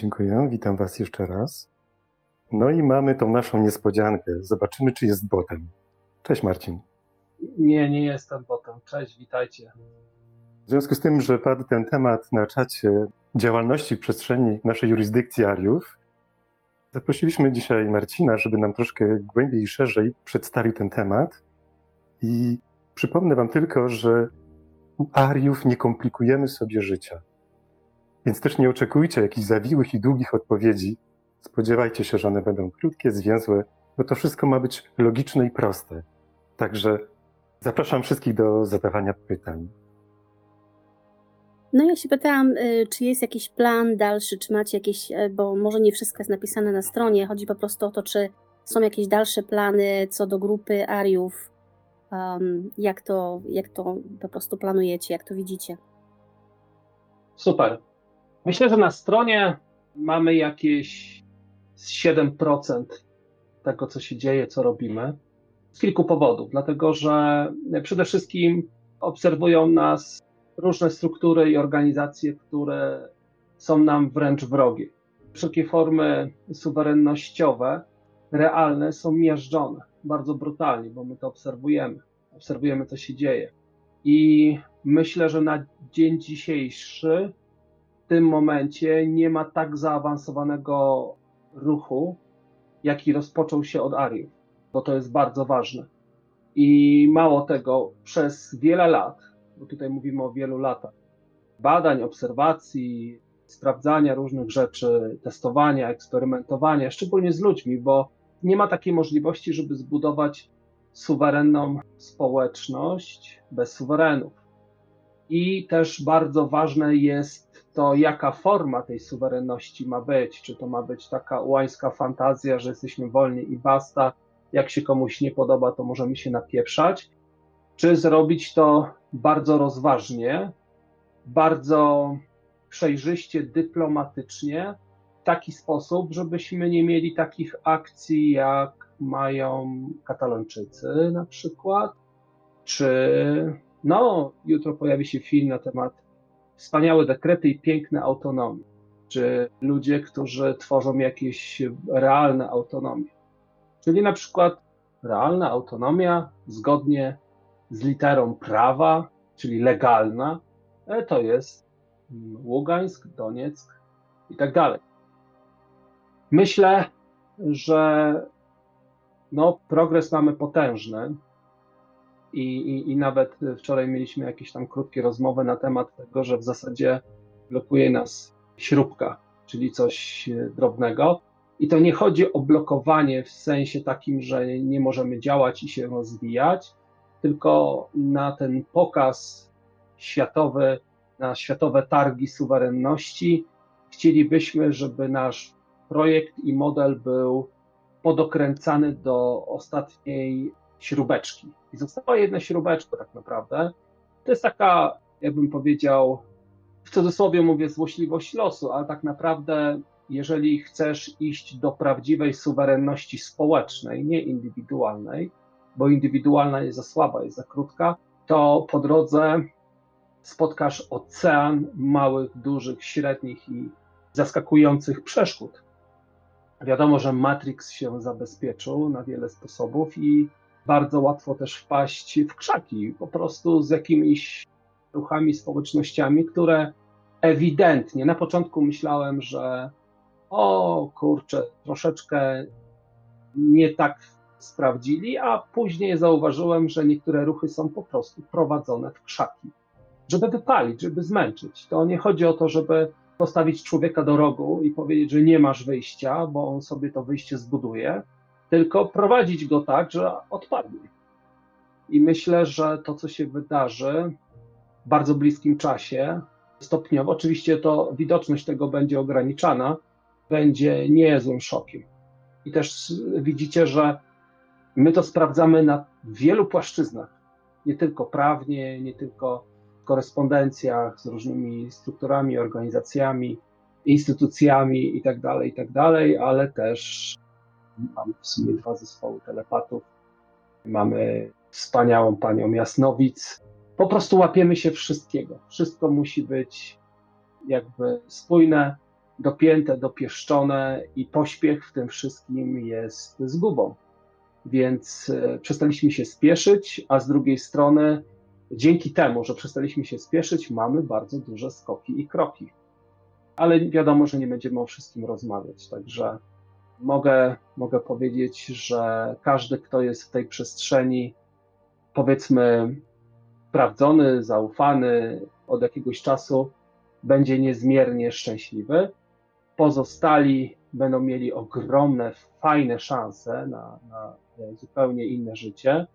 Dziękuję, witam Was jeszcze raz. No i mamy tą naszą niespodziankę. Zobaczymy, czy jest botem. Cześć Marcin. Nie, nie jestem botem. Cześć, witajcie. W związku z tym, że padł ten temat na czacie działalności w przestrzeni naszej jurysdykcji Ariów, zaprosiliśmy dzisiaj Marcina, żeby nam troszkę głębiej i szerzej przedstawił ten temat. I przypomnę Wam tylko, że u Ariów nie komplikujemy sobie życia. Więc też nie oczekujcie jakichś zawiłych i długich odpowiedzi. Spodziewajcie się, że one będą krótkie, zwięzłe, bo to wszystko ma być logiczne i proste. Także zapraszam wszystkich do zadawania pytań. No ja się pytałam, y, czy jest jakiś plan dalszy, czy macie jakieś, y, bo może nie wszystko jest napisane na stronie, chodzi po prostu o to, czy są jakieś dalsze plany co do grupy Ariów, um, jak, to, jak to po prostu planujecie, jak to widzicie. Super. Myślę, że na stronie mamy jakieś 7% tego, co się dzieje, co robimy. Z kilku powodów, dlatego że przede wszystkim obserwują nas różne struktury i organizacje, które są nam wręcz wrogie. Wszelkie formy suwerennościowe, realne, są miażdżone bardzo brutalnie, bo my to obserwujemy. Obserwujemy, co się dzieje. I myślę, że na dzień dzisiejszy tym momencie nie ma tak zaawansowanego ruchu, jaki rozpoczął się od Ariów, bo to jest bardzo ważne. I mało tego, przez wiele lat, bo tutaj mówimy o wielu latach, badań, obserwacji, sprawdzania różnych rzeczy, testowania, eksperymentowania, szczególnie z ludźmi, bo nie ma takiej możliwości, żeby zbudować suwerenną społeczność bez suwerenów. I też bardzo ważne jest to, jaka forma tej suwerenności ma być. Czy to ma być taka łańska fantazja, że jesteśmy wolni i basta, jak się komuś nie podoba, to możemy się napieprzać, czy zrobić to bardzo rozważnie, bardzo przejrzyście, dyplomatycznie, w taki sposób, żebyśmy nie mieli takich akcji, jak mają Katalończycy na przykład, czy no, jutro pojawi się film na temat wspaniałe dekrety i piękne autonomii, czy ludzie, którzy tworzą jakieś realne autonomie. Czyli na przykład realna autonomia zgodnie z literą prawa, czyli legalna, e, to jest Ługańsk, Donieck i tak dalej. Myślę, że no, progres mamy potężny i, i, i nawet wczoraj mieliśmy jakieś tam krótkie rozmowy na temat tego, że w zasadzie blokuje nas śrubka, czyli coś drobnego. I to nie chodzi o blokowanie w sensie takim, że nie możemy działać i się rozwijać, tylko na ten pokaz światowy, na światowe targi suwerenności chcielibyśmy, żeby nasz projekt i model był podokręcany do ostatniej śrubeczki. I została jedna śrubeczka tak naprawdę. To jest taka, jakbym powiedział, w cudzysłowie mówię, złośliwość losu, ale tak naprawdę, jeżeli chcesz iść do prawdziwej suwerenności społecznej, nie indywidualnej, bo indywidualna jest za słaba, jest za krótka, to po drodze spotkasz ocean małych, dużych, średnich i zaskakujących przeszkód. Wiadomo, że Matrix się zabezpieczył na wiele sposobów i bardzo łatwo też wpaść w krzaki, po prostu z jakimiś ruchami, społecznościami, które ewidentnie, na początku myślałem, że o kurczę, troszeczkę nie tak sprawdzili, a później zauważyłem, że niektóre ruchy są po prostu prowadzone w krzaki, żeby wypalić, żeby zmęczyć. To nie chodzi o to, żeby postawić człowieka do rogu i powiedzieć, że nie masz wyjścia, bo on sobie to wyjście zbuduje, tylko prowadzić go tak, że odpadnie. I myślę, że to, co się wydarzy, w bardzo bliskim czasie, stopniowo. Oczywiście to widoczność tego będzie ograniczana, będzie niezłym szokiem. I też widzicie, że my to sprawdzamy na wielu płaszczyznach, nie tylko prawnie, nie tylko w korespondencjach z różnymi strukturami, organizacjami, instytucjami itd., tak itd., tak ale też mamy w sumie dwa zespoły telepatów. Mamy wspaniałą panią Jasnowic. Po prostu łapiemy się wszystkiego. Wszystko musi być jakby spójne, dopięte, dopieszczone i pośpiech w tym wszystkim jest zgubą. Więc e, przestaliśmy się spieszyć, a z drugiej strony, dzięki temu, że przestaliśmy się spieszyć, mamy bardzo duże skoki i kroki. Ale wiadomo, że nie będziemy o wszystkim rozmawiać, także mogę, mogę powiedzieć, że każdy, kto jest w tej przestrzeni, powiedzmy, sprawdzony, zaufany od jakiegoś czasu, będzie niezmiernie szczęśliwy. Pozostali będą mieli ogromne, fajne szanse na, na zupełnie inne życie,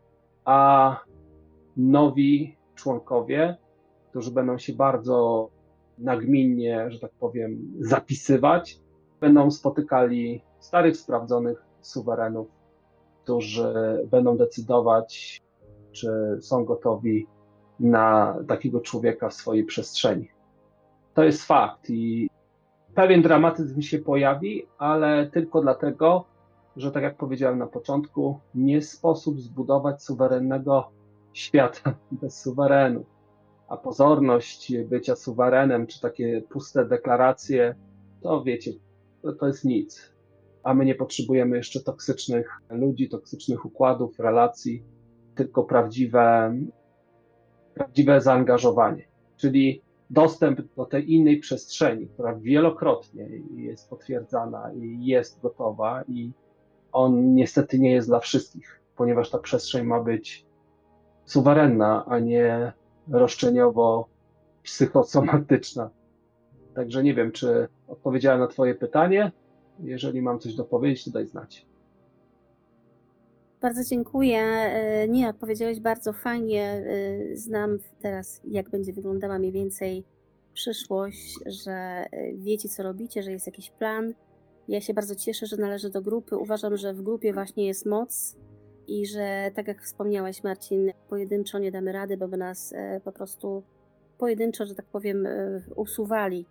a nowi członkowie, którzy będą się bardzo nagminnie, że tak powiem, zapisywać, będą spotykali starych, sprawdzonych suwerenów, którzy będą decydować, czy są gotowi na takiego człowieka w swojej przestrzeni. To jest fakt i pewien dramatyzm się pojawi, ale tylko dlatego, że tak jak powiedziałem na początku, nie sposób zbudować suwerennego świata bez suwerenu. A pozorność bycia suwerenem, czy takie puste deklaracje, to wiecie, to, jest nic. A my nie potrzebujemy jeszcze toksycznych ludzi, toksycznych układów, relacji, tylko prawdziwe, prawdziwe zaangażowanie. Czyli dostęp do tej innej przestrzeni, która wielokrotnie jest potwierdzana i jest gotowa, i on niestety nie jest dla wszystkich, ponieważ ta przestrzeń ma być suwerenna, a nie roszczeniowo-psychosomatyczna. Także nie wiem, czy odpowiedziałem na Twoje pytanie. Jeżeli mam coś do powiedzieć, to daj znać. Bardzo dziękuję. E, nie, powiedziałeś bardzo fajnie. E, znam teraz, jak będzie wyglądała mniej więcej przyszłość, że e, wiecie, co robicie, że jest jakiś plan. Ja się bardzo cieszę, że należę do grupy. Uważam, że w grupie właśnie jest moc i że, tak jak wspomniałeś, Marcin, pojedynczo nie damy rady, bo by nas po prostu pojedynczo, że tak powiem, usuwali,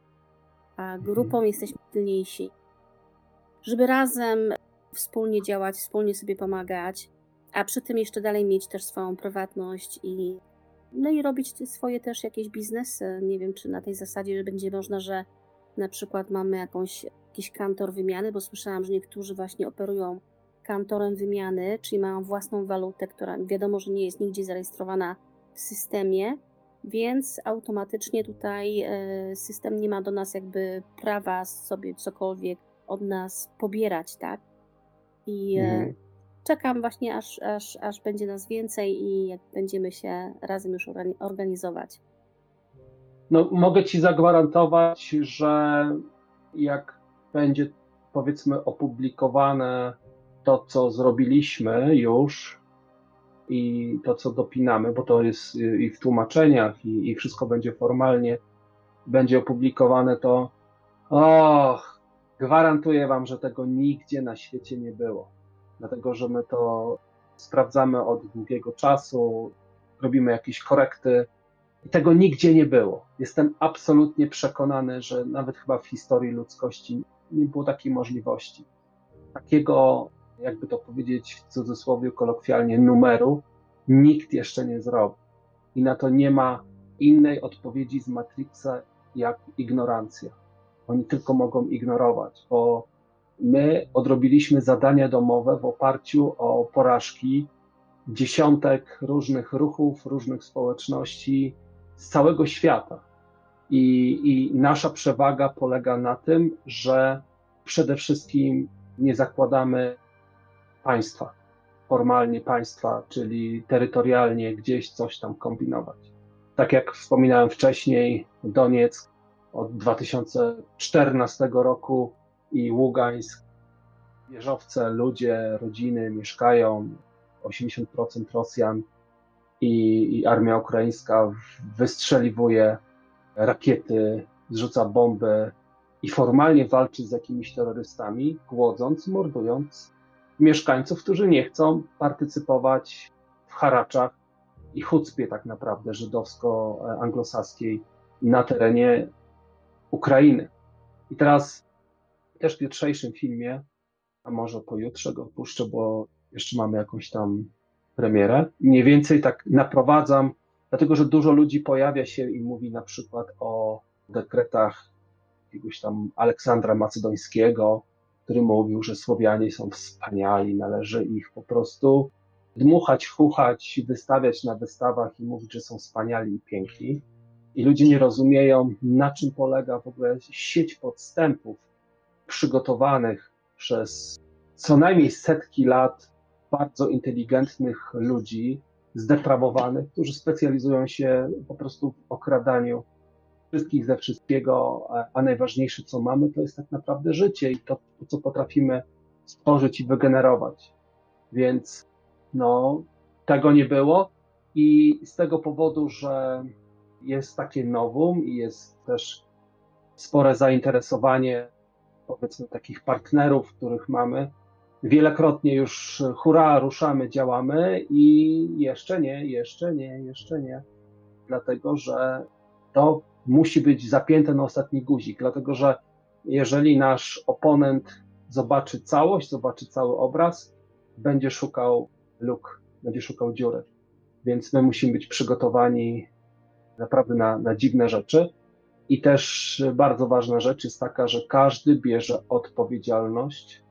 a mhm. grupą jesteśmy silniejsi. Żeby razem wspólnie działać, wspólnie sobie pomagać, a przy tym jeszcze dalej mieć też swoją prywatność i no i robić swoje też jakieś biznesy. Nie wiem, czy na tej zasadzie, że będzie można, że na przykład mamy jakąś, jakiś kantor wymiany, bo słyszałam, że niektórzy właśnie operują kantorem wymiany, czyli mają własną walutę, która wiadomo, że nie jest nigdzie zarejestrowana w systemie, więc automatycznie tutaj e, system nie ma do nas jakby prawa sobie cokolwiek od nas pobierać, tak? I e, mhm. czekam właśnie, aż, aż, aż będzie nas więcej i jak będziemy się razem już organizować. No, mogę Ci zagwarantować, że jak będzie powiedzmy opublikowane to, co zrobiliśmy już i to, co dopinamy, bo to jest i w tłumaczeniach, i, i wszystko będzie formalnie, będzie opublikowane, to och, Gwarantuję Wam, że tego nigdzie na świecie nie było. Dlatego, że my to sprawdzamy od długiego czasu, robimy jakieś korekty i tego nigdzie nie było. Jestem absolutnie przekonany, że nawet chyba w historii ludzkości nie było takiej możliwości. Takiego, jakby to powiedzieć w cudzysłowie kolokwialnie, numeru nikt jeszcze nie zrobił. I na to nie ma innej odpowiedzi z Matrixa jak ignorancja. Oni tylko mogą ignorować, bo my odrobiliśmy zadania domowe w oparciu o porażki dziesiątek różnych ruchów, różnych społeczności z całego świata. I, I nasza przewaga polega na tym, że przede wszystkim nie zakładamy państwa, formalnie państwa, czyli terytorialnie gdzieś coś tam kombinować. Tak jak wspominałem wcześniej, Donieck od 2014 roku i Ługańsk. Wieżowce, ludzie, rodziny mieszkają, 80% Rosjan i, i armia ukraińska wystrzeliwuje rakiety, zrzuca bomby i formalnie walczy z jakimiś terrorystami, głodząc, mordując mieszkańców, którzy nie chcą partycypować w haraczach i chucpie tak naprawdę żydowsko-anglosaskiej na terenie Ukrainy. I teraz też w jutrzejszym filmie, a może pojutrze go puszczę, bo jeszcze mamy jakąś tam premierę. Mniej więcej tak naprowadzam, dlatego że dużo ludzi pojawia się i mówi na przykład o dekretach jakiegoś tam Aleksandra Macedońskiego, który mówił, że Słowianie są wspaniali, należy ich po prostu dmuchać, chuchać, wystawiać na wystawach i mówić, że są wspaniali i piękni. I ludzie nie rozumieją, na czym polega w ogóle sieć podstępów przygotowanych przez co najmniej setki lat bardzo inteligentnych ludzi, zdeprawowanych, którzy specjalizują się po prostu w okradaniu wszystkich ze wszystkiego, a najważniejsze, co mamy, to jest tak naprawdę życie i to, co potrafimy stworzyć i wygenerować. Więc no, tego nie było i z tego powodu, że jest takie nowum i jest też spore zainteresowanie, powiedzmy, takich partnerów, których mamy. Wielokrotnie już hura, ruszamy, działamy i jeszcze nie, jeszcze nie, jeszcze nie. Dlatego, że to musi być zapięte na ostatni guzik, dlatego że jeżeli nasz oponent zobaczy całość, zobaczy cały obraz, będzie szukał luk, będzie szukał dziury. Więc my musimy być przygotowani naprawdę na, na dziwne rzeczy. I też bardzo ważna rzecz jest taka, że każdy bierze odpowiedzialność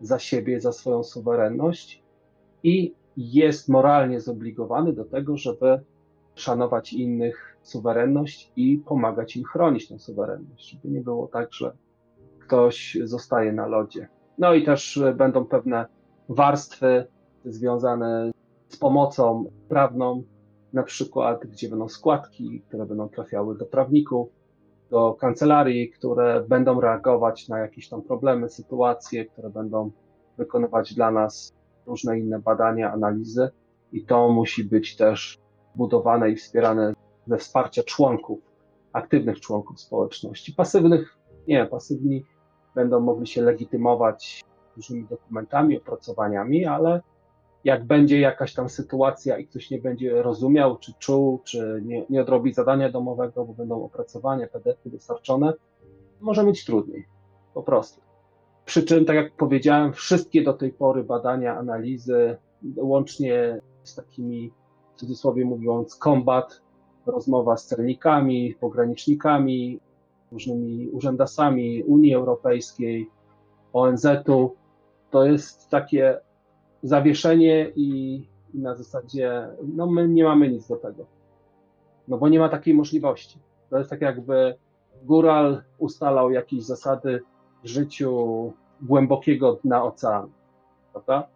za siebie, za swoją suwerenność i jest moralnie zobligowany do tego, żeby szanować innych suwerenność i pomagać im chronić tę suwerenność, żeby nie było tak, że ktoś zostaje na lodzie. No i też będą pewne warstwy związane z pomocą prawną, na przykład, gdzie będą składki, które będą trafiały do prawników, do kancelarii, które będą reagować na jakieś tam problemy, sytuacje, które będą wykonywać dla nas różne inne badania, analizy i to musi być też budowane i wspierane ze wsparcia członków, aktywnych członków społeczności. Pasywnych nie, pasywni będą mogli się legitymować różnymi dokumentami, opracowaniami, ale jak będzie jakaś tam sytuacja i ktoś nie będzie rozumiał, czy czuł, czy nie, nie odrobi zadania domowego, bo będą opracowania, PDF-y dostarczone, może mieć trudniej. Po prostu. Przy czym, tak jak powiedziałem, wszystkie do tej pory badania, analizy, łącznie z takimi, w cudzysłowie mówiąc, kombat, rozmowa z celnikami, pogranicznikami, różnymi urzędasami Unii Europejskiej, ONZ-u, to jest takie zawieszenie i, i na zasadzie, no my nie mamy nic do tego. No bo nie ma takiej możliwości. To jest tak jakby góral ustalał jakieś zasady w życiu głębokiego dna oceanu. Prawda?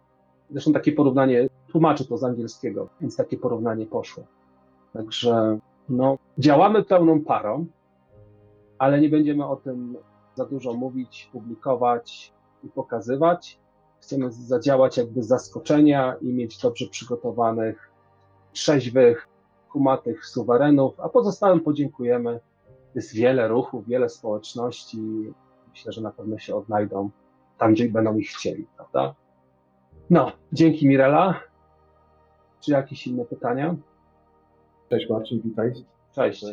Zresztą takie porównanie, tłumaczę to z angielskiego, więc takie porównanie poszło. Także no, działamy pełną parą, ale nie będziemy o tym za dużo mówić, publikować i pokazywać. Chcemy zadziałać jakby z zaskoczenia i mieć dobrze przygotowanych, trzeźwych, kumatych suwerenów, a pozostałym podziękujemy. Jest wiele ruchów, wiele społeczności. Myślę, że na pewno się odnajdą tam, gdzie będą ich chcieli, prawda? No, dzięki Mirela. Czy jakieś inne pytania? Cześć Marcin, witaj. Cześć.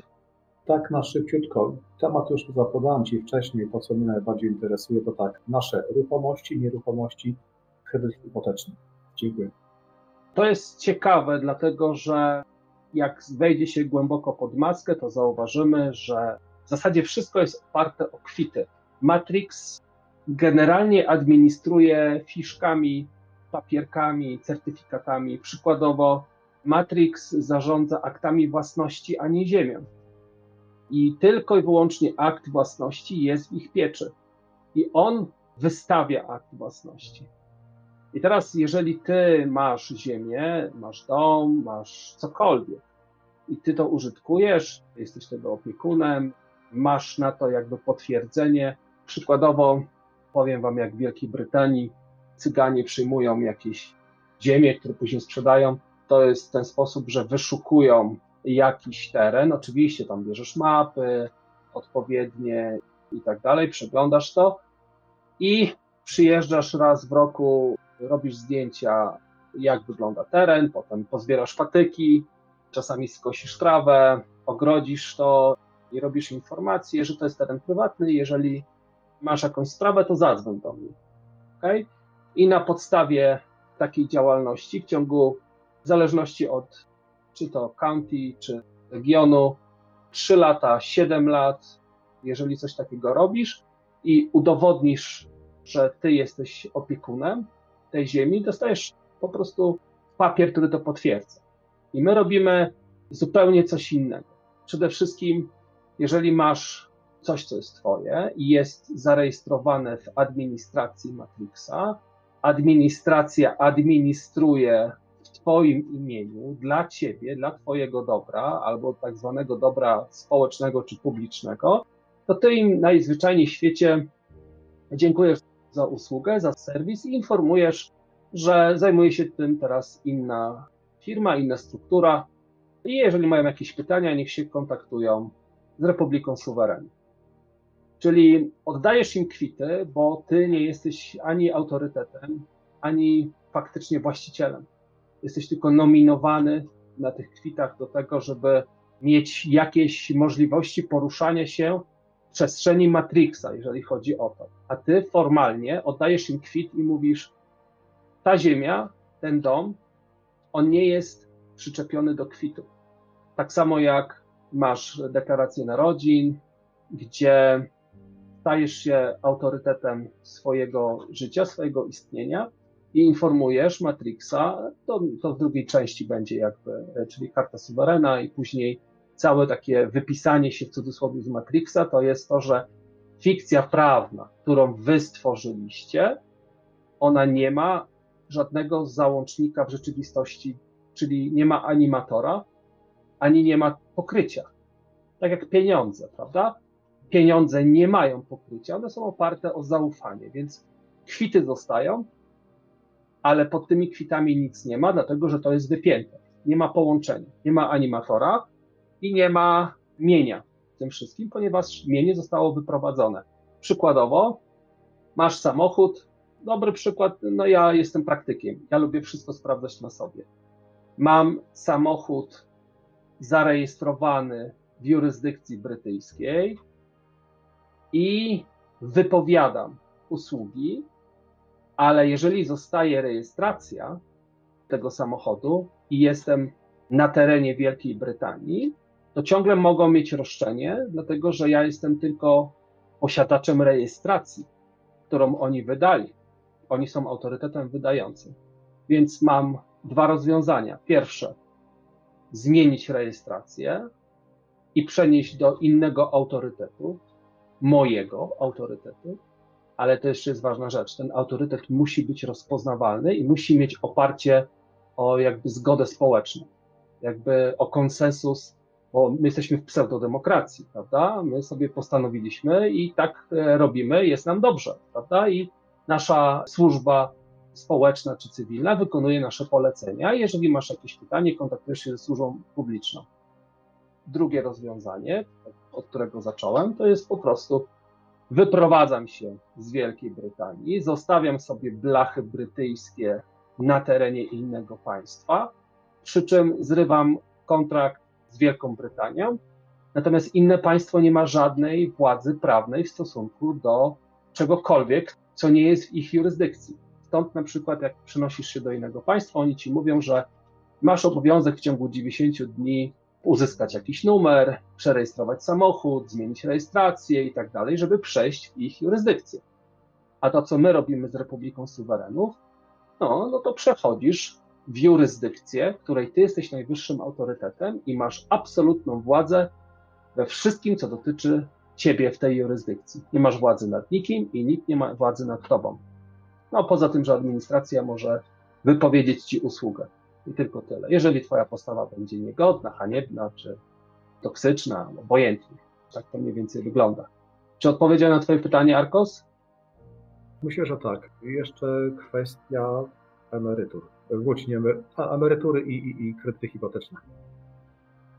Tak na szybciutko. Temat już zapodałem Ci wcześniej, to co mnie najbardziej interesuje, to tak, nasze ruchomości, nieruchomości, kredyt hipoteczny. Dziękuję. To jest ciekawe, dlatego że jak wejdzie się głęboko pod maskę, to zauważymy, że w zasadzie wszystko jest oparte o kwity. Matrix generalnie administruje fiszkami, papierkami, certyfikatami. Przykładowo, Matrix zarządza aktami własności, a nie ziemią i tylko i wyłącznie akt własności jest w ich pieczy. I on wystawia akt własności. I teraz, jeżeli ty masz ziemię, masz dom, masz cokolwiek i ty to użytkujesz, jesteś tego opiekunem, masz na to jakby potwierdzenie. Przykładowo powiem wam, jak w Wielkiej Brytanii cyganie przyjmują jakieś ziemie, które później sprzedają to jest ten sposób, że wyszukują jakiś teren. Oczywiście tam bierzesz mapy odpowiednie i tak dalej, przeglądasz to i przyjeżdżasz raz w roku, robisz zdjęcia, jak wygląda teren, potem pozbierasz patyki, czasami skosisz trawę, ogrodzisz to i robisz informację, że to jest teren prywatny. Jeżeli masz jakąś sprawę, to zadzwoń do mnie. Okay? I na podstawie takiej działalności w ciągu, w zależności od czy to county, czy regionu, 3 lata, 7 lat, jeżeli coś takiego robisz i udowodnisz, że ty jesteś opiekunem tej ziemi, dostajesz po prostu papier, który to potwierdza. I my robimy zupełnie coś innego. Przede wszystkim, jeżeli masz coś, co jest Twoje i jest zarejestrowane w administracji Matrixa, administracja administruje Twoim imieniu, dla Ciebie, dla Twojego dobra, albo tak zwanego dobra społecznego czy publicznego, to Ty im najzwyczajniej w świecie dziękujesz za usługę, za serwis i informujesz, że zajmuje się tym teraz inna firma, inna struktura. I jeżeli mają jakieś pytania, niech się kontaktują z Republiką Suwerenną. Czyli oddajesz im kwity, bo ty nie jesteś ani autorytetem, ani faktycznie właścicielem. Jesteś tylko nominowany na tych kwitach do tego, żeby mieć jakieś możliwości poruszania się w przestrzeni Matrixa, jeżeli chodzi o to. A ty formalnie oddajesz im kwit i mówisz, ta ziemia, ten dom, on nie jest przyczepiony do kwitu. Tak samo jak masz deklarację narodzin, gdzie stajesz się autorytetem swojego życia, swojego istnienia i informujesz Matrixa, to, to w drugiej części będzie jakby, czyli karta suwerena i później całe takie wypisanie się w cudzysłowie z Matrixa, to jest to, że fikcja prawna, którą wy stworzyliście, ona nie ma żadnego załącznika w rzeczywistości, czyli nie ma animatora, ani nie ma pokrycia. Tak jak pieniądze, prawda? Pieniądze nie mają pokrycia, one są oparte o zaufanie, więc kwity zostają, ale pod tymi kwitami nic nie ma, dlatego że to jest wypięte. Nie ma połączenia, nie ma animatora i nie ma mienia w tym wszystkim, ponieważ mienie zostało wyprowadzone. Przykładowo, masz samochód, dobry przykład, no ja jestem praktykiem, ja lubię wszystko sprawdzać na sobie. Mam samochód zarejestrowany w jurysdykcji brytyjskiej i wypowiadam usługi, ale jeżeli zostaje rejestracja tego samochodu i jestem na terenie Wielkiej Brytanii, to ciągle mogą mieć roszczenie, dlatego że ja jestem tylko posiadaczem rejestracji, którą oni wydali. Oni są autorytetem wydającym. Więc mam dwa rozwiązania. Pierwsze, zmienić rejestrację i przenieść do innego autorytetu, mojego autorytetu, ale to jeszcze jest ważna rzecz. Ten autorytet musi być rozpoznawalny i musi mieć oparcie o jakby zgodę społeczną, jakby o konsensus, bo my jesteśmy w pseudodemokracji, prawda? My sobie postanowiliśmy i tak e, robimy, jest nam dobrze, prawda? I nasza służba społeczna czy cywilna wykonuje nasze polecenia. Jeżeli masz jakieś pytanie, kontaktujesz się ze służbą publiczną. Drugie rozwiązanie, od którego zacząłem, to jest po prostu wyprowadzam się z Wielkiej Brytanii, zostawiam sobie blachy brytyjskie na terenie innego państwa, przy czym zrywam kontrakt z Wielką Brytanią, natomiast inne państwo nie ma żadnej władzy prawnej w stosunku do czegokolwiek, co nie jest w ich jurysdykcji. Stąd na przykład, jak przenosisz się do innego państwa, oni ci mówią, że masz obowiązek w ciągu 90 dni uzyskać jakiś numer, przerejestrować samochód, zmienić rejestrację i tak dalej, żeby przejść w ich jurysdykcję. A to, co my robimy z Republiką Suwerenów, no, no to przechodzisz w jurysdykcję, której ty jesteś najwyższym autorytetem i masz absolutną władzę we wszystkim, co dotyczy ciebie w tej jurysdykcji. Nie masz władzy nad nikim i nikt nie ma władzy nad tobą. No poza tym, że administracja może wypowiedzieć ci usługę. I tylko tyle. Jeżeli twoja postawa będzie niegodna, haniebna, czy toksyczna, obojętnie. Tak to mniej więcej wygląda. Czy odpowiedziałem na twoje pytanie, Arkos? Myślę, że tak. I jeszcze kwestia emerytur. właśnie emerytury i, i, i kredyty hipoteczne?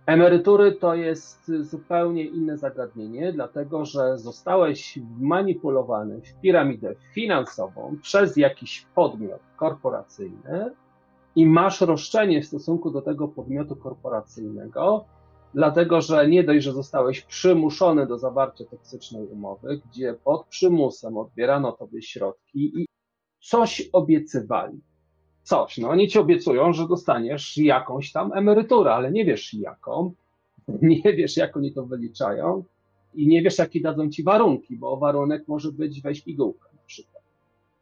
Emerytury to jest zupełnie inne zagadnienie, dlatego że zostałeś manipulowany w piramidę finansową przez jakiś podmiot korporacyjny i masz roszczenie w stosunku do tego podmiotu korporacyjnego, dlatego że nie dość, że zostałeś przymuszony do zawarcia toksycznej umowy, gdzie pod przymusem odbierano tobie środki i coś obiecywali coś. No oni ci obiecują, że dostaniesz jakąś tam emeryturę, ale nie wiesz jaką, nie wiesz jak oni to wyliczają i nie wiesz jakie dadzą ci warunki, bo warunek może być weź pigułkę.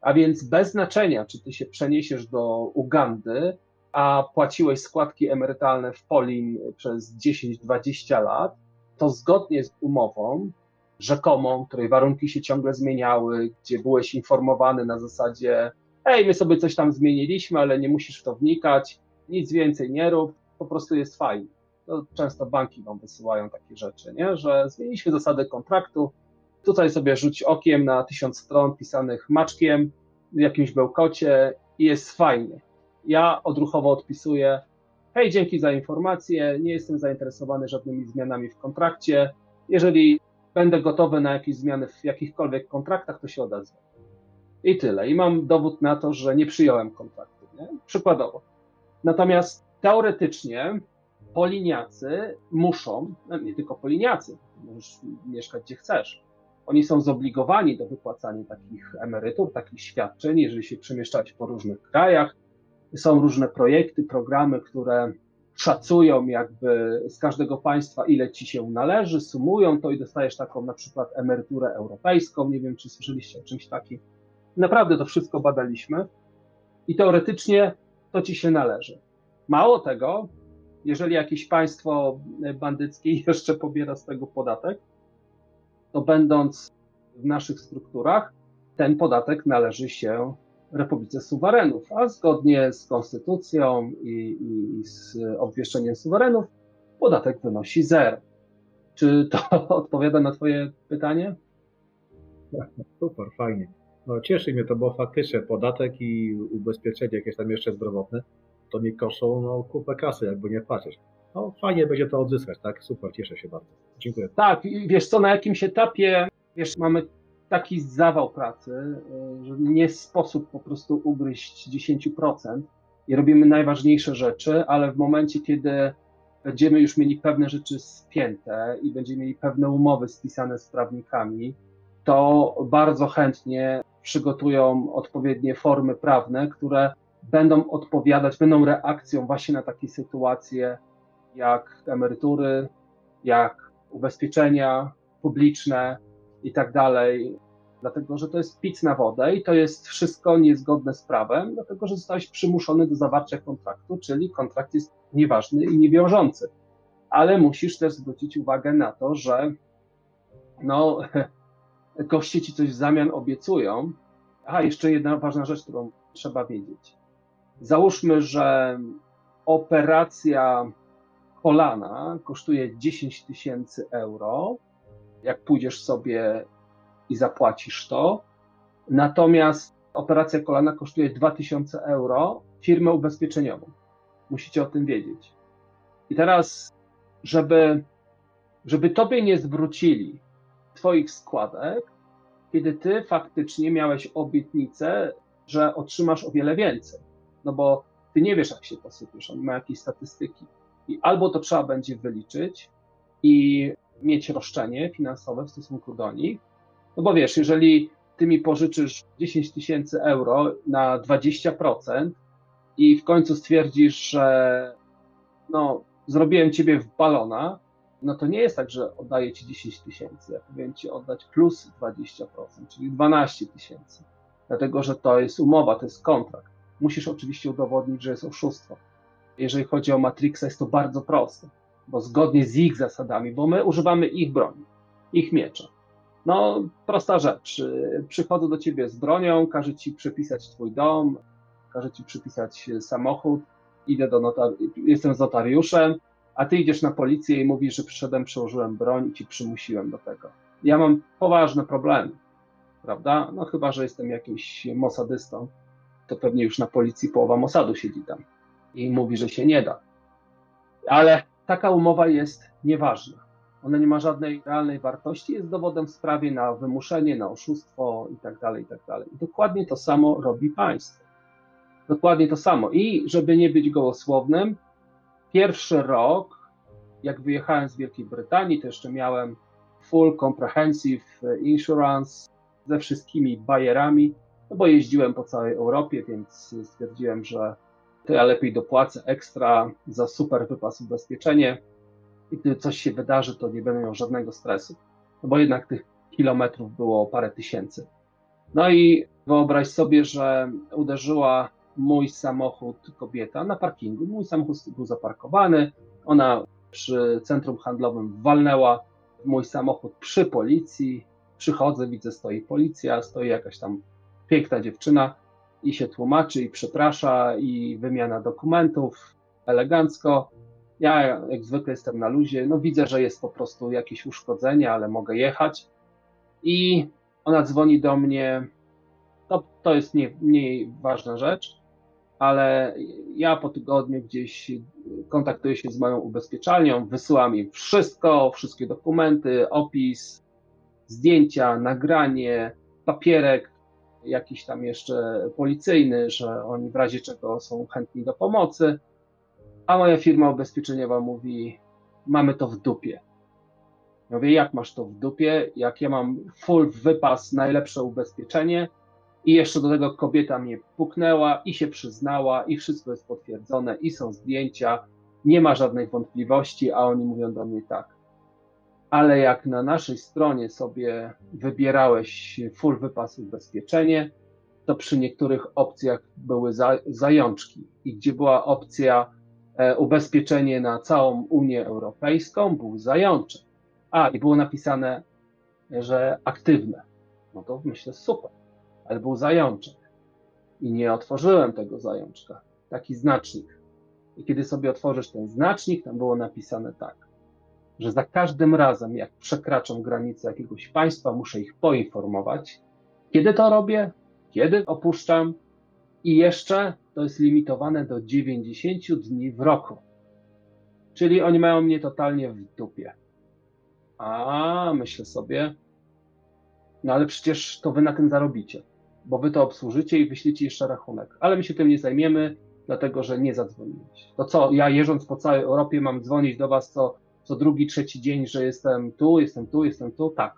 A więc bez znaczenia, czy ty się przeniesiesz do Ugandy, a płaciłeś składki emerytalne w Polin przez 10-20 lat, to zgodnie z umową rzekomą, której warunki się ciągle zmieniały, gdzie byłeś informowany na zasadzie hej, my sobie coś tam zmieniliśmy, ale nie musisz w to wnikać, nic więcej nie rób, po prostu jest fajnie. To często banki wam wysyłają takie rzeczy, nie? że zmieniliśmy zasady kontraktu, tutaj sobie rzuć okiem na tysiąc stron pisanych maczkiem w jakimś bełkocie i jest fajnie. Ja odruchowo odpisuję, hej, dzięki za informację, nie jestem zainteresowany żadnymi zmianami w kontrakcie, jeżeli będę gotowy na jakieś zmiany w jakichkolwiek kontraktach, to się odezwę. I tyle. I mam dowód na to, że nie przyjąłem kontraktu. Nie? Przykładowo. Natomiast teoretycznie poliniacy muszą, no nie tylko poliniacy, możesz mieszkać gdzie chcesz. Oni są zobligowani do wypłacania takich emerytur, takich świadczeń, jeżeli się przemieszczać po różnych krajach. Są różne projekty, programy, które szacują jakby z każdego państwa, ile ci się należy, sumują to i dostajesz taką na przykład emeryturę europejską. Nie wiem, czy słyszeliście o czymś takim. Naprawdę to wszystko badaliśmy i teoretycznie to ci się należy. Mało tego, jeżeli jakieś państwo bandyckie jeszcze pobiera z tego podatek, to będąc w naszych strukturach, ten podatek należy się Republice Suwerenów, a zgodnie z konstytucją i, i z obwieszczeniem suwerenów, podatek wynosi zero. Czy to odpowiada na Twoje pytanie? Super, fajnie. No cieszy mnie to, bo faktycznie podatek i ubezpieczenie jakieś tam jeszcze zdrowotne, to mi koszą no, kupę kasy, jakby nie płacić. No fajnie będzie to odzyskać, tak? Super, cieszę się bardzo. Dziękuję. Tak, wiesz co, na jakimś etapie, wiesz, mamy taki zawał pracy, y, że nie sposób po prostu ugryźć 10% i robimy najważniejsze rzeczy, ale w momencie, kiedy będziemy już mieli pewne rzeczy spięte i będziemy mieli pewne umowy spisane z prawnikami, to bardzo chętnie przygotują odpowiednie formy prawne, które będą odpowiadać, będą reakcją właśnie na takie sytuacje jak emerytury, jak ubezpieczenia publiczne i tak dalej, dlatego że to jest pic na wodę i to jest wszystko niezgodne z prawem, dlatego że zostałeś przymuszony do zawarcia kontraktu, czyli kontrakt jest nieważny i niewiążący. Ale musisz też zwrócić uwagę na to, że no, goście ci coś w zamian obiecują. A, jeszcze jedna ważna rzecz, którą trzeba wiedzieć. Załóżmy, że operacja kolana kosztuje 10 tysięcy euro, jak pójdziesz sobie i zapłacisz to. Natomiast operacja kolana kosztuje 2000 euro firmę ubezpieczeniową. Musicie o tym wiedzieć. I teraz, żeby, żeby tobie nie zwrócili Twoich składek, kiedy Ty faktycznie miałeś obietnicę, że otrzymasz o wiele więcej. No bo Ty nie wiesz, jak się posypiesz, on ma jakieś statystyki. I albo to trzeba będzie wyliczyć i mieć roszczenie finansowe w stosunku do nich, no bo wiesz, jeżeli ty mi pożyczysz 10 tysięcy euro na 20% i w końcu stwierdzisz, że no, zrobiłem ciebie w balona, no to nie jest tak, że oddaję ci 10 tysięcy. Ja powinien ci oddać plus 20%, czyli 12 tysięcy. Dlatego, że to jest umowa, to jest kontrakt. Musisz oczywiście udowodnić, że jest oszustwo. Jeżeli chodzi o Matrixa, jest to bardzo proste, bo zgodnie z ich zasadami, bo my używamy ich broni, ich miecza. No, prosta rzecz. Przychodzę do ciebie z bronią, każę ci przepisać twój dom, każę ci przypisać samochód, idę do notariusza, jestem z notariuszem, a ty idziesz na policję i mówisz, że przyszedłem, przełożyłem broń i ci przymusiłem do tego. Ja mam poważne problemy, prawda? No chyba, że jestem jakimś mosadystą to pewnie już na policji połowa Mossadu siedzi tam i mówi, że się nie da. Ale taka umowa jest nieważna. Ona nie ma żadnej realnej wartości, jest dowodem w sprawie na wymuszenie, na oszustwo itd. tak I tak dokładnie to samo robi państwo. Dokładnie to samo. I żeby nie być gołosłownym, pierwszy rok, jak wyjechałem z Wielkiej Brytanii, to jeszcze miałem full comprehensive insurance ze wszystkimi bajerami, no bo jeździłem po całej Europie, więc stwierdziłem, że ja lepiej dopłacę ekstra za super wypas ubezpieczenie i gdy coś się wydarzy, to nie będę miał żadnego stresu, no bo jednak tych kilometrów było parę tysięcy. No i wyobraź sobie, że uderzyła mój samochód kobieta na parkingu. Mój samochód był zaparkowany, ona przy centrum handlowym walnęła mój samochód przy policji. Przychodzę, widzę, stoi policja, stoi jakaś tam piękna dziewczyna i się tłumaczy i przeprasza i wymiana dokumentów elegancko. Ja jak zwykle jestem na luzie, no widzę, że jest po prostu jakieś uszkodzenie, ale mogę jechać. I ona dzwoni do mnie, to, to jest nie, mniej ważna rzecz, ale ja po tygodniu gdzieś kontaktuję się z moją ubezpieczalnią, wysyłam im wszystko, wszystkie dokumenty, opis, zdjęcia, nagranie, papierek, jakiś tam jeszcze policyjny, że oni w razie czego są chętni do pomocy. A moja firma ubezpieczeniowa mówi: Mamy to w dupie. Ja mówię: Jak masz to w dupie? Jak ja mam full wypas, najlepsze ubezpieczenie, i jeszcze do tego kobieta mnie puknęła i się przyznała, i wszystko jest potwierdzone, i są zdjęcia, nie ma żadnych wątpliwości, a oni mówią do mnie tak. Ale jak na naszej stronie sobie wybierałeś full wypas ubezpieczenie, to przy niektórych opcjach były za, zajączki. I gdzie była opcja e, ubezpieczenie na całą Unię Europejską, był zajączek. A, i było napisane, że aktywne. No to myślę, super ale był zajączek. I nie otworzyłem tego zajączka. Taki znacznik. I kiedy sobie otworzysz ten znacznik, tam było napisane tak, że za każdym razem, jak przekraczam granicę jakiegoś państwa, muszę ich poinformować, kiedy to robię, kiedy opuszczam i jeszcze to jest limitowane do 90 dni w roku. Czyli oni mają mnie totalnie w dupie. A, myślę sobie, no ale przecież to wy na tym zarobicie bo wy to obsłużycie i wyślicie jeszcze rachunek. Ale my się tym nie zajmiemy, dlatego że nie zadzwoniłeś. To co, ja jeżdżąc po całej Europie mam dzwonić do was co, co drugi, trzeci dzień, że jestem tu, jestem tu, jestem tu? Tak.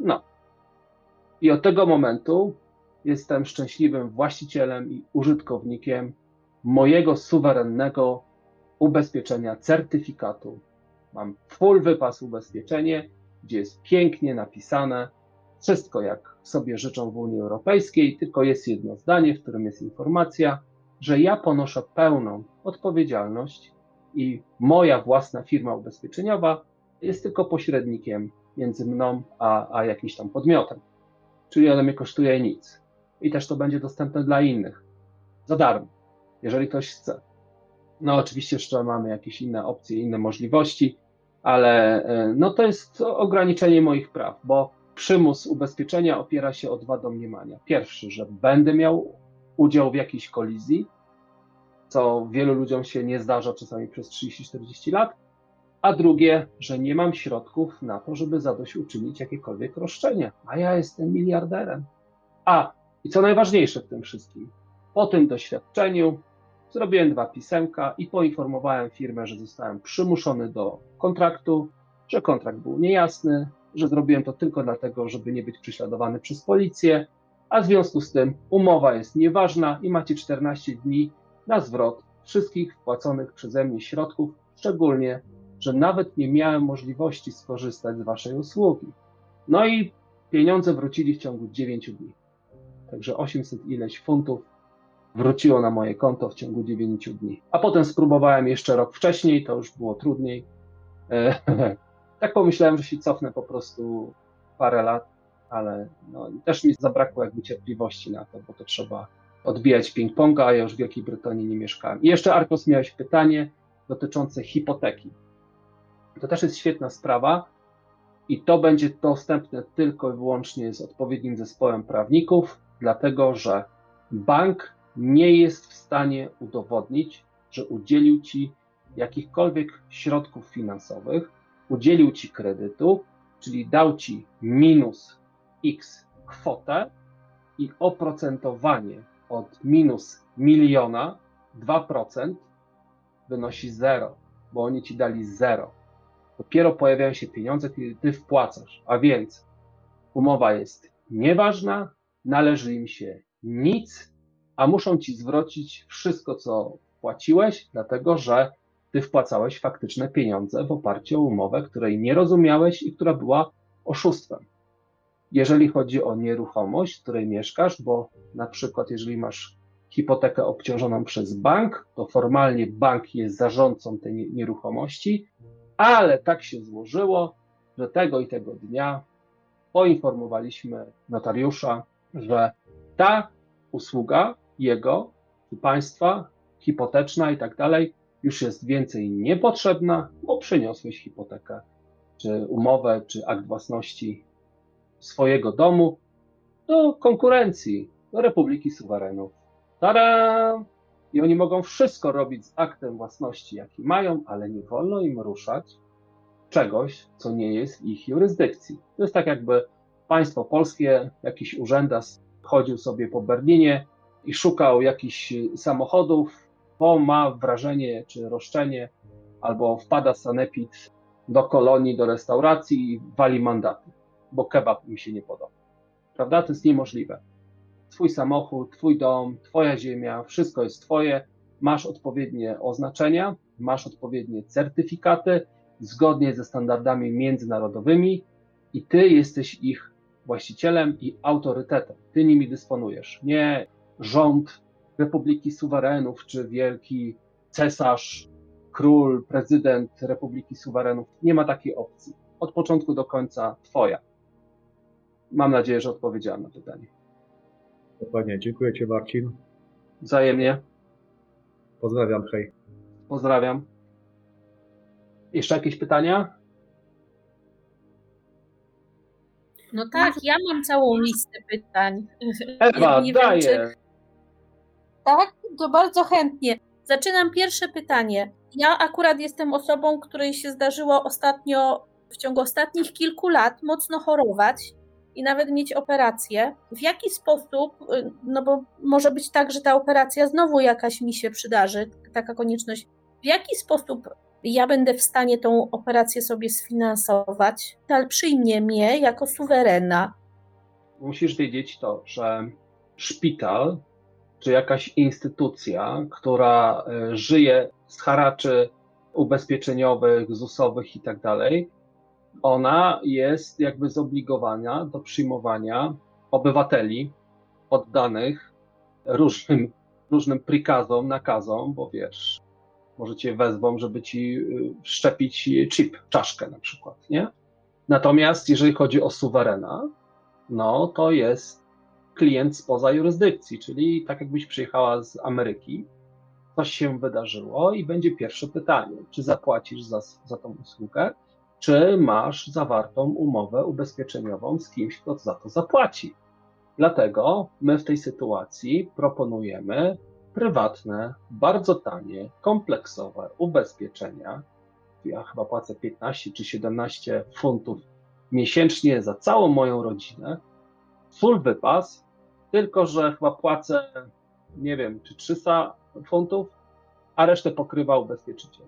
No. I od tego momentu jestem szczęśliwym właścicielem i użytkownikiem mojego suwerennego ubezpieczenia, certyfikatu. Mam full wypas ubezpieczenie, gdzie jest pięknie napisane, wszystko jak sobie życzą w Unii Europejskiej, tylko jest jedno zdanie, w którym jest informacja, że ja ponoszę pełną odpowiedzialność i moja własna firma ubezpieczeniowa jest tylko pośrednikiem między mną a, a jakimś tam podmiotem. Czyli ona mnie kosztuje nic. I też to będzie dostępne dla innych. Za darmo, jeżeli ktoś chce. No, oczywiście jeszcze mamy jakieś inne opcje, inne możliwości, ale e, no to jest ograniczenie moich praw, bo przymus ubezpieczenia opiera się o dwa domniemania. Pierwszy, że będę miał udział w jakiejś kolizji, co wielu ludziom się nie zdarza czasami przez 30-40 lat, a drugie, że nie mam środków na to, żeby zadośćuczynić jakiekolwiek roszczenie, a ja jestem miliarderem. A, i co najważniejsze w tym wszystkim, po tym doświadczeniu zrobiłem dwa pisemka i poinformowałem firmę, że zostałem przymuszony do kontraktu, że kontrakt był niejasny, że zrobiłem to tylko dlatego, żeby nie być prześladowany przez policję, a w związku z tym umowa jest nieważna i macie 14 dni na zwrot wszystkich wpłaconych przeze mnie środków, szczególnie, że nawet nie miałem możliwości skorzystać z waszej usługi. No i pieniądze wrócili w ciągu 9 dni. Także 800 ileś funtów wróciło na moje konto w ciągu 9 dni. A potem spróbowałem jeszcze rok wcześniej, to już było trudniej. tak pomyślałem, że się cofnę po prostu parę lat, ale no, też mi zabrakło jakby cierpliwości na to, bo to trzeba odbijać ping-ponga, a ja już w Wielkiej Brytanii nie mieszkałem. I jeszcze, Arkos, miałeś pytanie dotyczące hipoteki. To też jest świetna sprawa i to będzie dostępne tylko i wyłącznie z odpowiednim zespołem prawników, dlatego że bank nie jest w stanie udowodnić, że udzielił ci jakichkolwiek środków finansowych, udzielił ci kredytu, czyli dał ci minus x kwotę i oprocentowanie od minus miliona 2% wynosi 0, bo oni ci dali 0. Dopiero pojawiają się pieniądze, kiedy ty wpłacasz. A więc umowa jest nieważna, należy im się nic, a muszą ci zwrócić wszystko, co płaciłeś, dlatego że ty wpłacałeś faktyczne pieniądze w oparciu o umowę, której nie rozumiałeś i która była oszustwem. Jeżeli chodzi o nieruchomość, w której mieszkasz, bo na przykład jeżeli masz hipotekę obciążoną przez bank, to formalnie bank jest zarządcą tej nieruchomości, ale tak się złożyło, że tego i tego dnia poinformowaliśmy notariusza, że ta usługa jego, czy państwa, hipoteczna i tak dalej, już jest więcej niepotrzebna, bo przyniosłeś hipotekę, czy umowę, czy akt własności swojego domu do konkurencji, do Republiki Suwerenów. Tada! I oni mogą wszystko robić z aktem własności, jaki mają, ale nie wolno im ruszać czegoś, co nie jest ich jurysdykcji. To jest tak, jakby państwo polskie, jakiś urzędas chodził sobie po Berlinie i szukał jakichś samochodów, bo ma wrażenie czy roszczenie, albo wpada sanepid do kolonii, do restauracji i wali mandaty, bo kebab im się nie podoba. Prawda? To jest niemożliwe. Twój samochód, twój dom, twoja ziemia, wszystko jest twoje, masz odpowiednie oznaczenia, masz odpowiednie certyfikaty, zgodnie ze standardami międzynarodowymi i ty jesteś ich właścicielem i autorytetem. Ty nimi dysponujesz. Nie rząd Republiki Suwerenów, czy wielki cesarz, król, prezydent Republiki Suwerenów. Nie ma takiej opcji. Od początku do końca twoja. Mam nadzieję, że odpowiedziałem na pytanie. Dokładnie. Dziękuję Ci, Marcin. Wzajemnie. Pozdrawiam, hej. Pozdrawiam. Jeszcze jakieś pytania? No tak, ja mam całą listę pytań. Ewa, Nie daję. wiem, czy- Tak, to bardzo chętnie. Zaczynam pierwsze pytanie. Ja akurat jestem osobą, której się zdarzyło ostatnio, w ciągu ostatnich kilku lat, mocno chorować i nawet mieć operację. W jaki sposób, y, no bo może być tak, że ta operacja znowu jakaś mi się przydarzy, taka konieczność. W jaki sposób ja będę w stanie tą operację sobie sfinansować? Ale przyjmie mnie jako suwerena. musisz wiedzieć to, że szpital czy jakaś instytucja, która e, żyje z haraczy ubezpieczeniowych, ZUS-owych i tak dalej, ona jest jakby zobligowana do przyjmowania obywateli poddanych różnym, różnym prikazom, nakazom, bo wiesz, może cię wezwą, żeby ci y, wszczepić chip, czaszkę na przykład, nie? Natomiast jeżeli chodzi o suwerena, no to jest klient spoza jurysdykcji, czyli tak jakbyś przyjechała z Ameryki, coś się wydarzyło i będzie pierwsze pytanie, czy zapłacisz za, za tą usługę, czy masz zawartą umowę ubezpieczeniową z kimś, kto za to zapłaci. Dlatego my w tej sytuacji proponujemy prywatne, bardzo tanie, kompleksowe ubezpieczenia. Ja chyba płacę 15 czy 17 funtów miesięcznie za całą moją rodzinę. Full wypas, tylko że chyba płacę, nie wiem, czy 300 funtów, a resztę pokrywa ubezpieczyciel,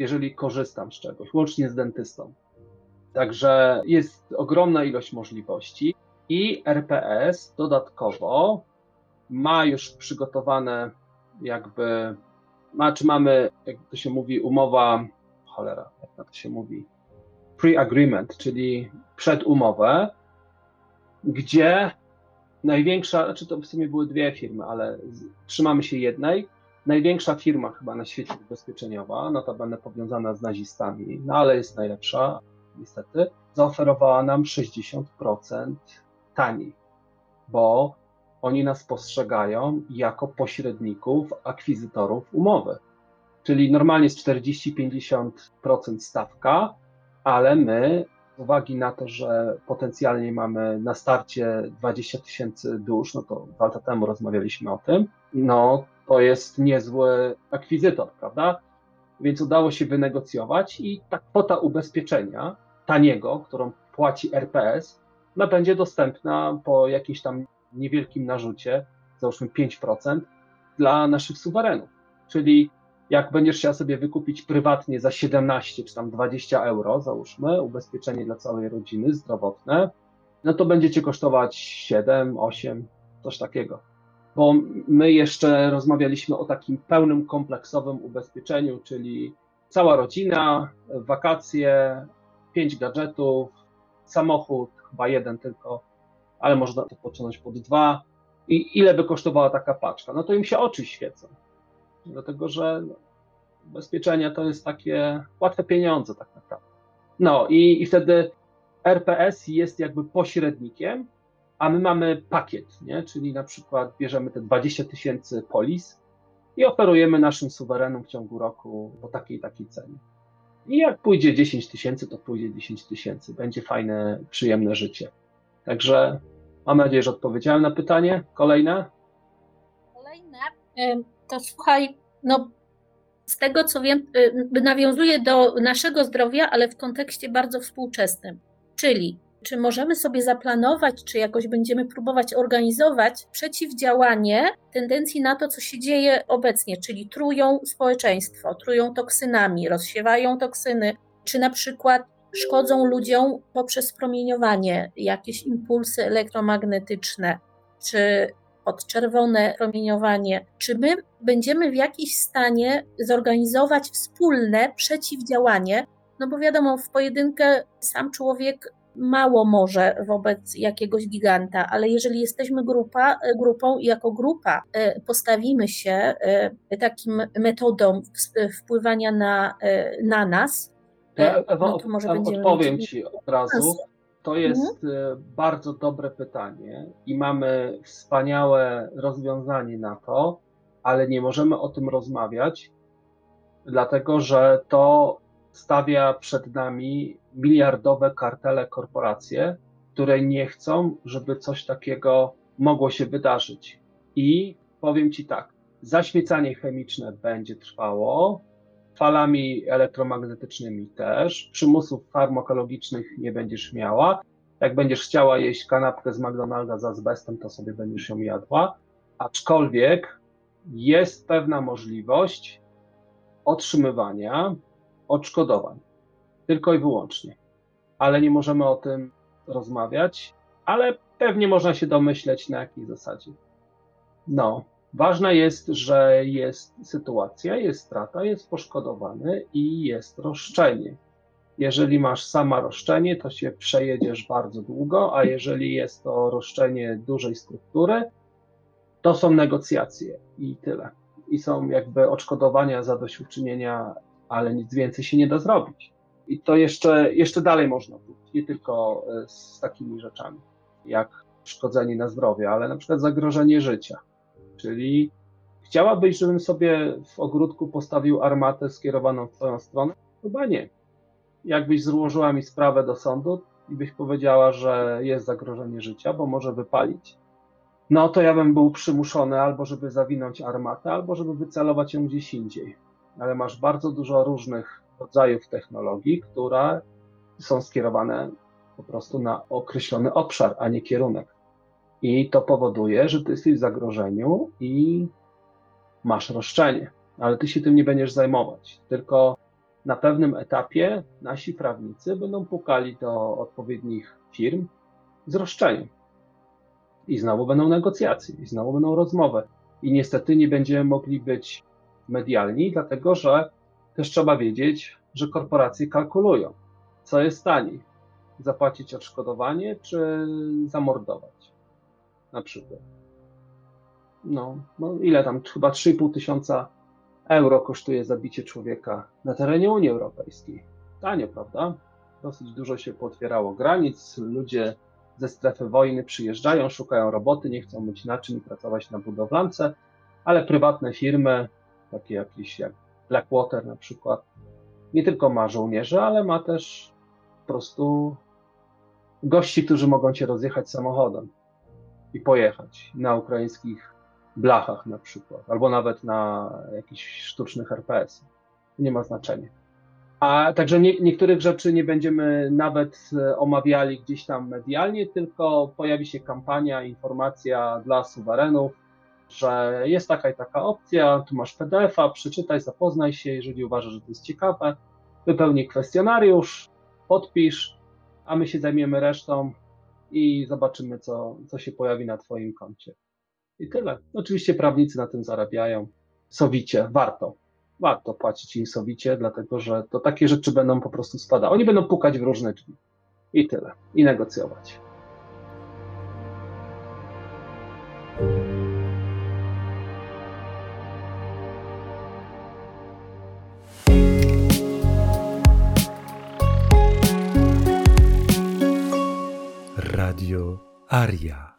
jeżeli korzystam z czegoś, łącznie z dentystą. Także jest ogromna ilość możliwości i RPS dodatkowo ma już przygotowane jakby, ma, czy mamy, jak to się mówi, umowa, cholera, jak to się mówi, pre-agreement, czyli przedumowę, gdzie największa, znaczy to w sumie były dwie firmy, ale trzymamy się jednej. Największa firma chyba na świecie ubezpieczeniowa, notabene powiązana z nazistami, no ale jest najlepsza, niestety, zaoferowała nam 60% taniej, bo oni nas postrzegają jako pośredników, akwizytorów umowy. Czyli normalnie jest 40-50% stawka, ale my uwagi na to, że potencjalnie mamy na starcie 20 tysięcy dusz, no to dwa lata temu rozmawialiśmy o tym, no to jest niezły akwizytor, prawda? Więc udało się wynegocjować i ta kwota ubezpieczenia taniego, którą płaci RPS, no będzie dostępna po jakimś tam niewielkim narzucie, załóżmy 5%, dla naszych suwerenów. Czyli jak będziesz chciał sobie wykupić prywatnie za 17 czy tam 20 euro, załóżmy, ubezpieczenie dla całej rodziny zdrowotne, no to będzie cię kosztować 7, 8, coś takiego. Bo my jeszcze rozmawialiśmy o takim pełnym, kompleksowym ubezpieczeniu, czyli cała rodzina, wakacje, 5 gadżetów, samochód, chyba jeden tylko, ale można to pociągnąć pod dwa. I ile by kosztowała taka paczka? No to im się oczy świecą. Dlatego, że ubezpieczenie to jest takie łatwe pieniądze tak naprawdę. No i, i wtedy RPS jest jakby pośrednikiem, a my mamy pakiet, nie? czyli na przykład bierzemy te 20 tysięcy polis i oferujemy naszym suwerenom w ciągu roku po takiej takiej cenie. I jak pójdzie 10 tysięcy, to pójdzie 10 tysięcy. Będzie fajne, przyjemne życie. Także mam nadzieję, że odpowiedziałem na pytanie. Kolejne? Kolejne, to słuchaj, no z tego co wiem, y, nawiązuje do naszego zdrowia, ale w kontekście bardzo współczesnym. Czyli czy możemy sobie zaplanować, czy jakoś będziemy próbować organizować przeciwdziałanie tendencji na to, co się dzieje obecnie, czyli trują społeczeństwo, trują toksynami, rozsiewają toksyny, czy na przykład szkodzą ludziom poprzez promieniowanie, jakieś impulsy elektromagnetyczne, czy podczerwone promieniowanie. Czy my będziemy w jakiś stanie zorganizować wspólne przeciwdziałanie? No bo wiadomo, w pojedynkę sam człowiek mało może wobec jakiegoś giganta, ale jeżeli jesteśmy grupa, grupą i jako grupa e, postawimy się e, takim metodą wpływania na, e, na nas, no to może będziemy odpowiem. Ci od razu. To jest mhm. bardzo dobre pytanie i mamy wspaniałe rozwiązanie na to, ale nie możemy o tym rozmawiać, dlatego że to stawia przed nami miliardowe kartele korporacje, które nie chcą, żeby coś takiego mogło się wydarzyć. I powiem Ci tak, zaśmiecanie chemiczne będzie trwało, falami elektromagnetycznymi też, przymusów farmakologicznych nie będziesz miała. Jak będziesz chciała jeść kanapkę z McDonalda z azbestem, to sobie będziesz ją jadła. Aczkolwiek jest pewna możliwość otrzymywania odszkodowań. Tylko i wyłącznie. Ale nie możemy o tym rozmawiać, ale pewnie można się domyśleć na jakiej zasadzie. No, ważne jest, że jest sytuacja, jest strata, jest poszkodowany i jest roszczenie. Jeżeli masz sama roszczenie, to się przejedziesz bardzo długo, a jeżeli jest to roszczenie dużej struktury, to są negocjacje i tyle. I są jakby odszkodowania za doświadczenia ale nic więcej się nie da zrobić. I to jeszcze, jeszcze dalej można pójść, nie tylko e, z takimi rzeczami, jak szkodzenie na zdrowie, ale na przykład zagrożenie życia. Czyli chciałabyś, żebym sobie w ogródku postawił armatę skierowaną w twoją stronę? Chyba nie. Jakbyś złożyła mi sprawę do sądu i byś powiedziała, że jest zagrożenie życia, bo może wypalić, no to ja bym był przymuszony albo żeby zawinąć armatę, albo żeby wycelować ją gdzieś indziej ale masz bardzo dużo różnych rodzajów technologii, które są skierowane po prostu na określony obszar, a nie kierunek. I to powoduje, że ty jesteś w zagrożeniu i masz roszczenie, ale ty się tym nie będziesz zajmować. Tylko na pewnym etapie nasi prawnicy będą pukali do odpowiednich firm z roszczeniem. I znowu będą negocjacje, i znowu będą rozmowy. I niestety nie będziemy mogli być medialni, dlatego że też trzeba wiedzieć, że korporacje kalkulują, co jest taniej. Zapłacić odszkodowanie, czy zamordować na przykład. No, no ile tam, chyba 3,5 tysiąca euro kosztuje zabicie człowieka na terenie Unii Europejskiej. Tanio, prawda? Dosyć dużo się pootwierało granic, ludzie ze strefy wojny przyjeżdżają, szukają roboty, nie chcą mieć naczyń i pracować na budowlance, ale prywatne firmy takie jakieś jak Blackwater na przykład, nie tylko ma żołnierzy, ale ma też po prostu gości, którzy mogą cię rozjechać samochodem i pojechać na ukraińskich blachach na przykład, albo nawet na jakichś sztucznych RPS. Nie ma znaczenia. A także nie, niektórych rzeczy nie będziemy nawet e, omawiali gdzieś tam medialnie, tylko pojawi się kampania, informacja dla suwerenów, że jest taka i taka opcja, tu masz PDF-a, przeczytaj, zapoznaj się, jeżeli uważasz, że to jest ciekawe, wypełnij kwestionariusz, podpisz, a my się zajmiemy resztą i zobaczymy, co, co się pojawi na Twoim koncie. I tyle. Oczywiście prawnicy na tym zarabiają. Sowicie, warto. Warto płacić im sowicie, dlatego że to takie rzeczy będą po prostu spadały. Oni będą pukać w różne drzwi. I tyle. I negocjować. Radio Aria.